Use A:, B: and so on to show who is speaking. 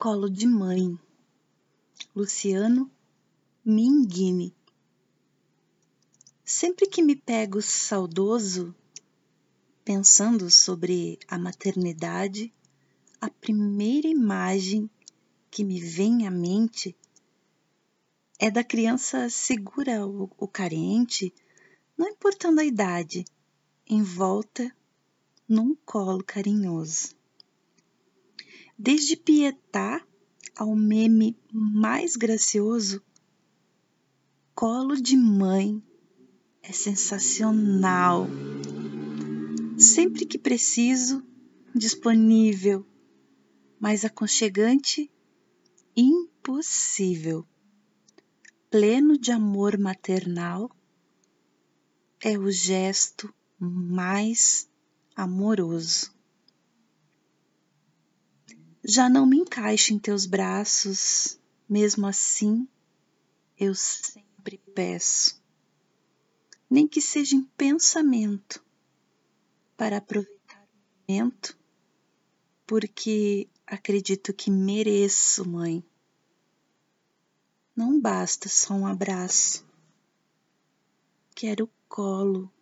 A: Colo de Mãe, Luciano Minguini. Sempre que me pego saudoso, pensando sobre a maternidade, a primeira imagem que me vem à mente é da criança segura o, o carente, não importando a idade, envolta num colo carinhoso. Desde Pietá ao meme mais gracioso, colo de mãe é sensacional. Sempre que preciso, disponível, mas aconchegante, impossível. Pleno de amor maternal, é o gesto mais amoroso já não me encaixo em teus braços, mesmo assim eu sempre peço, nem que seja em pensamento, para aproveitar o momento, porque acredito que mereço, mãe. Não basta só um abraço, quero colo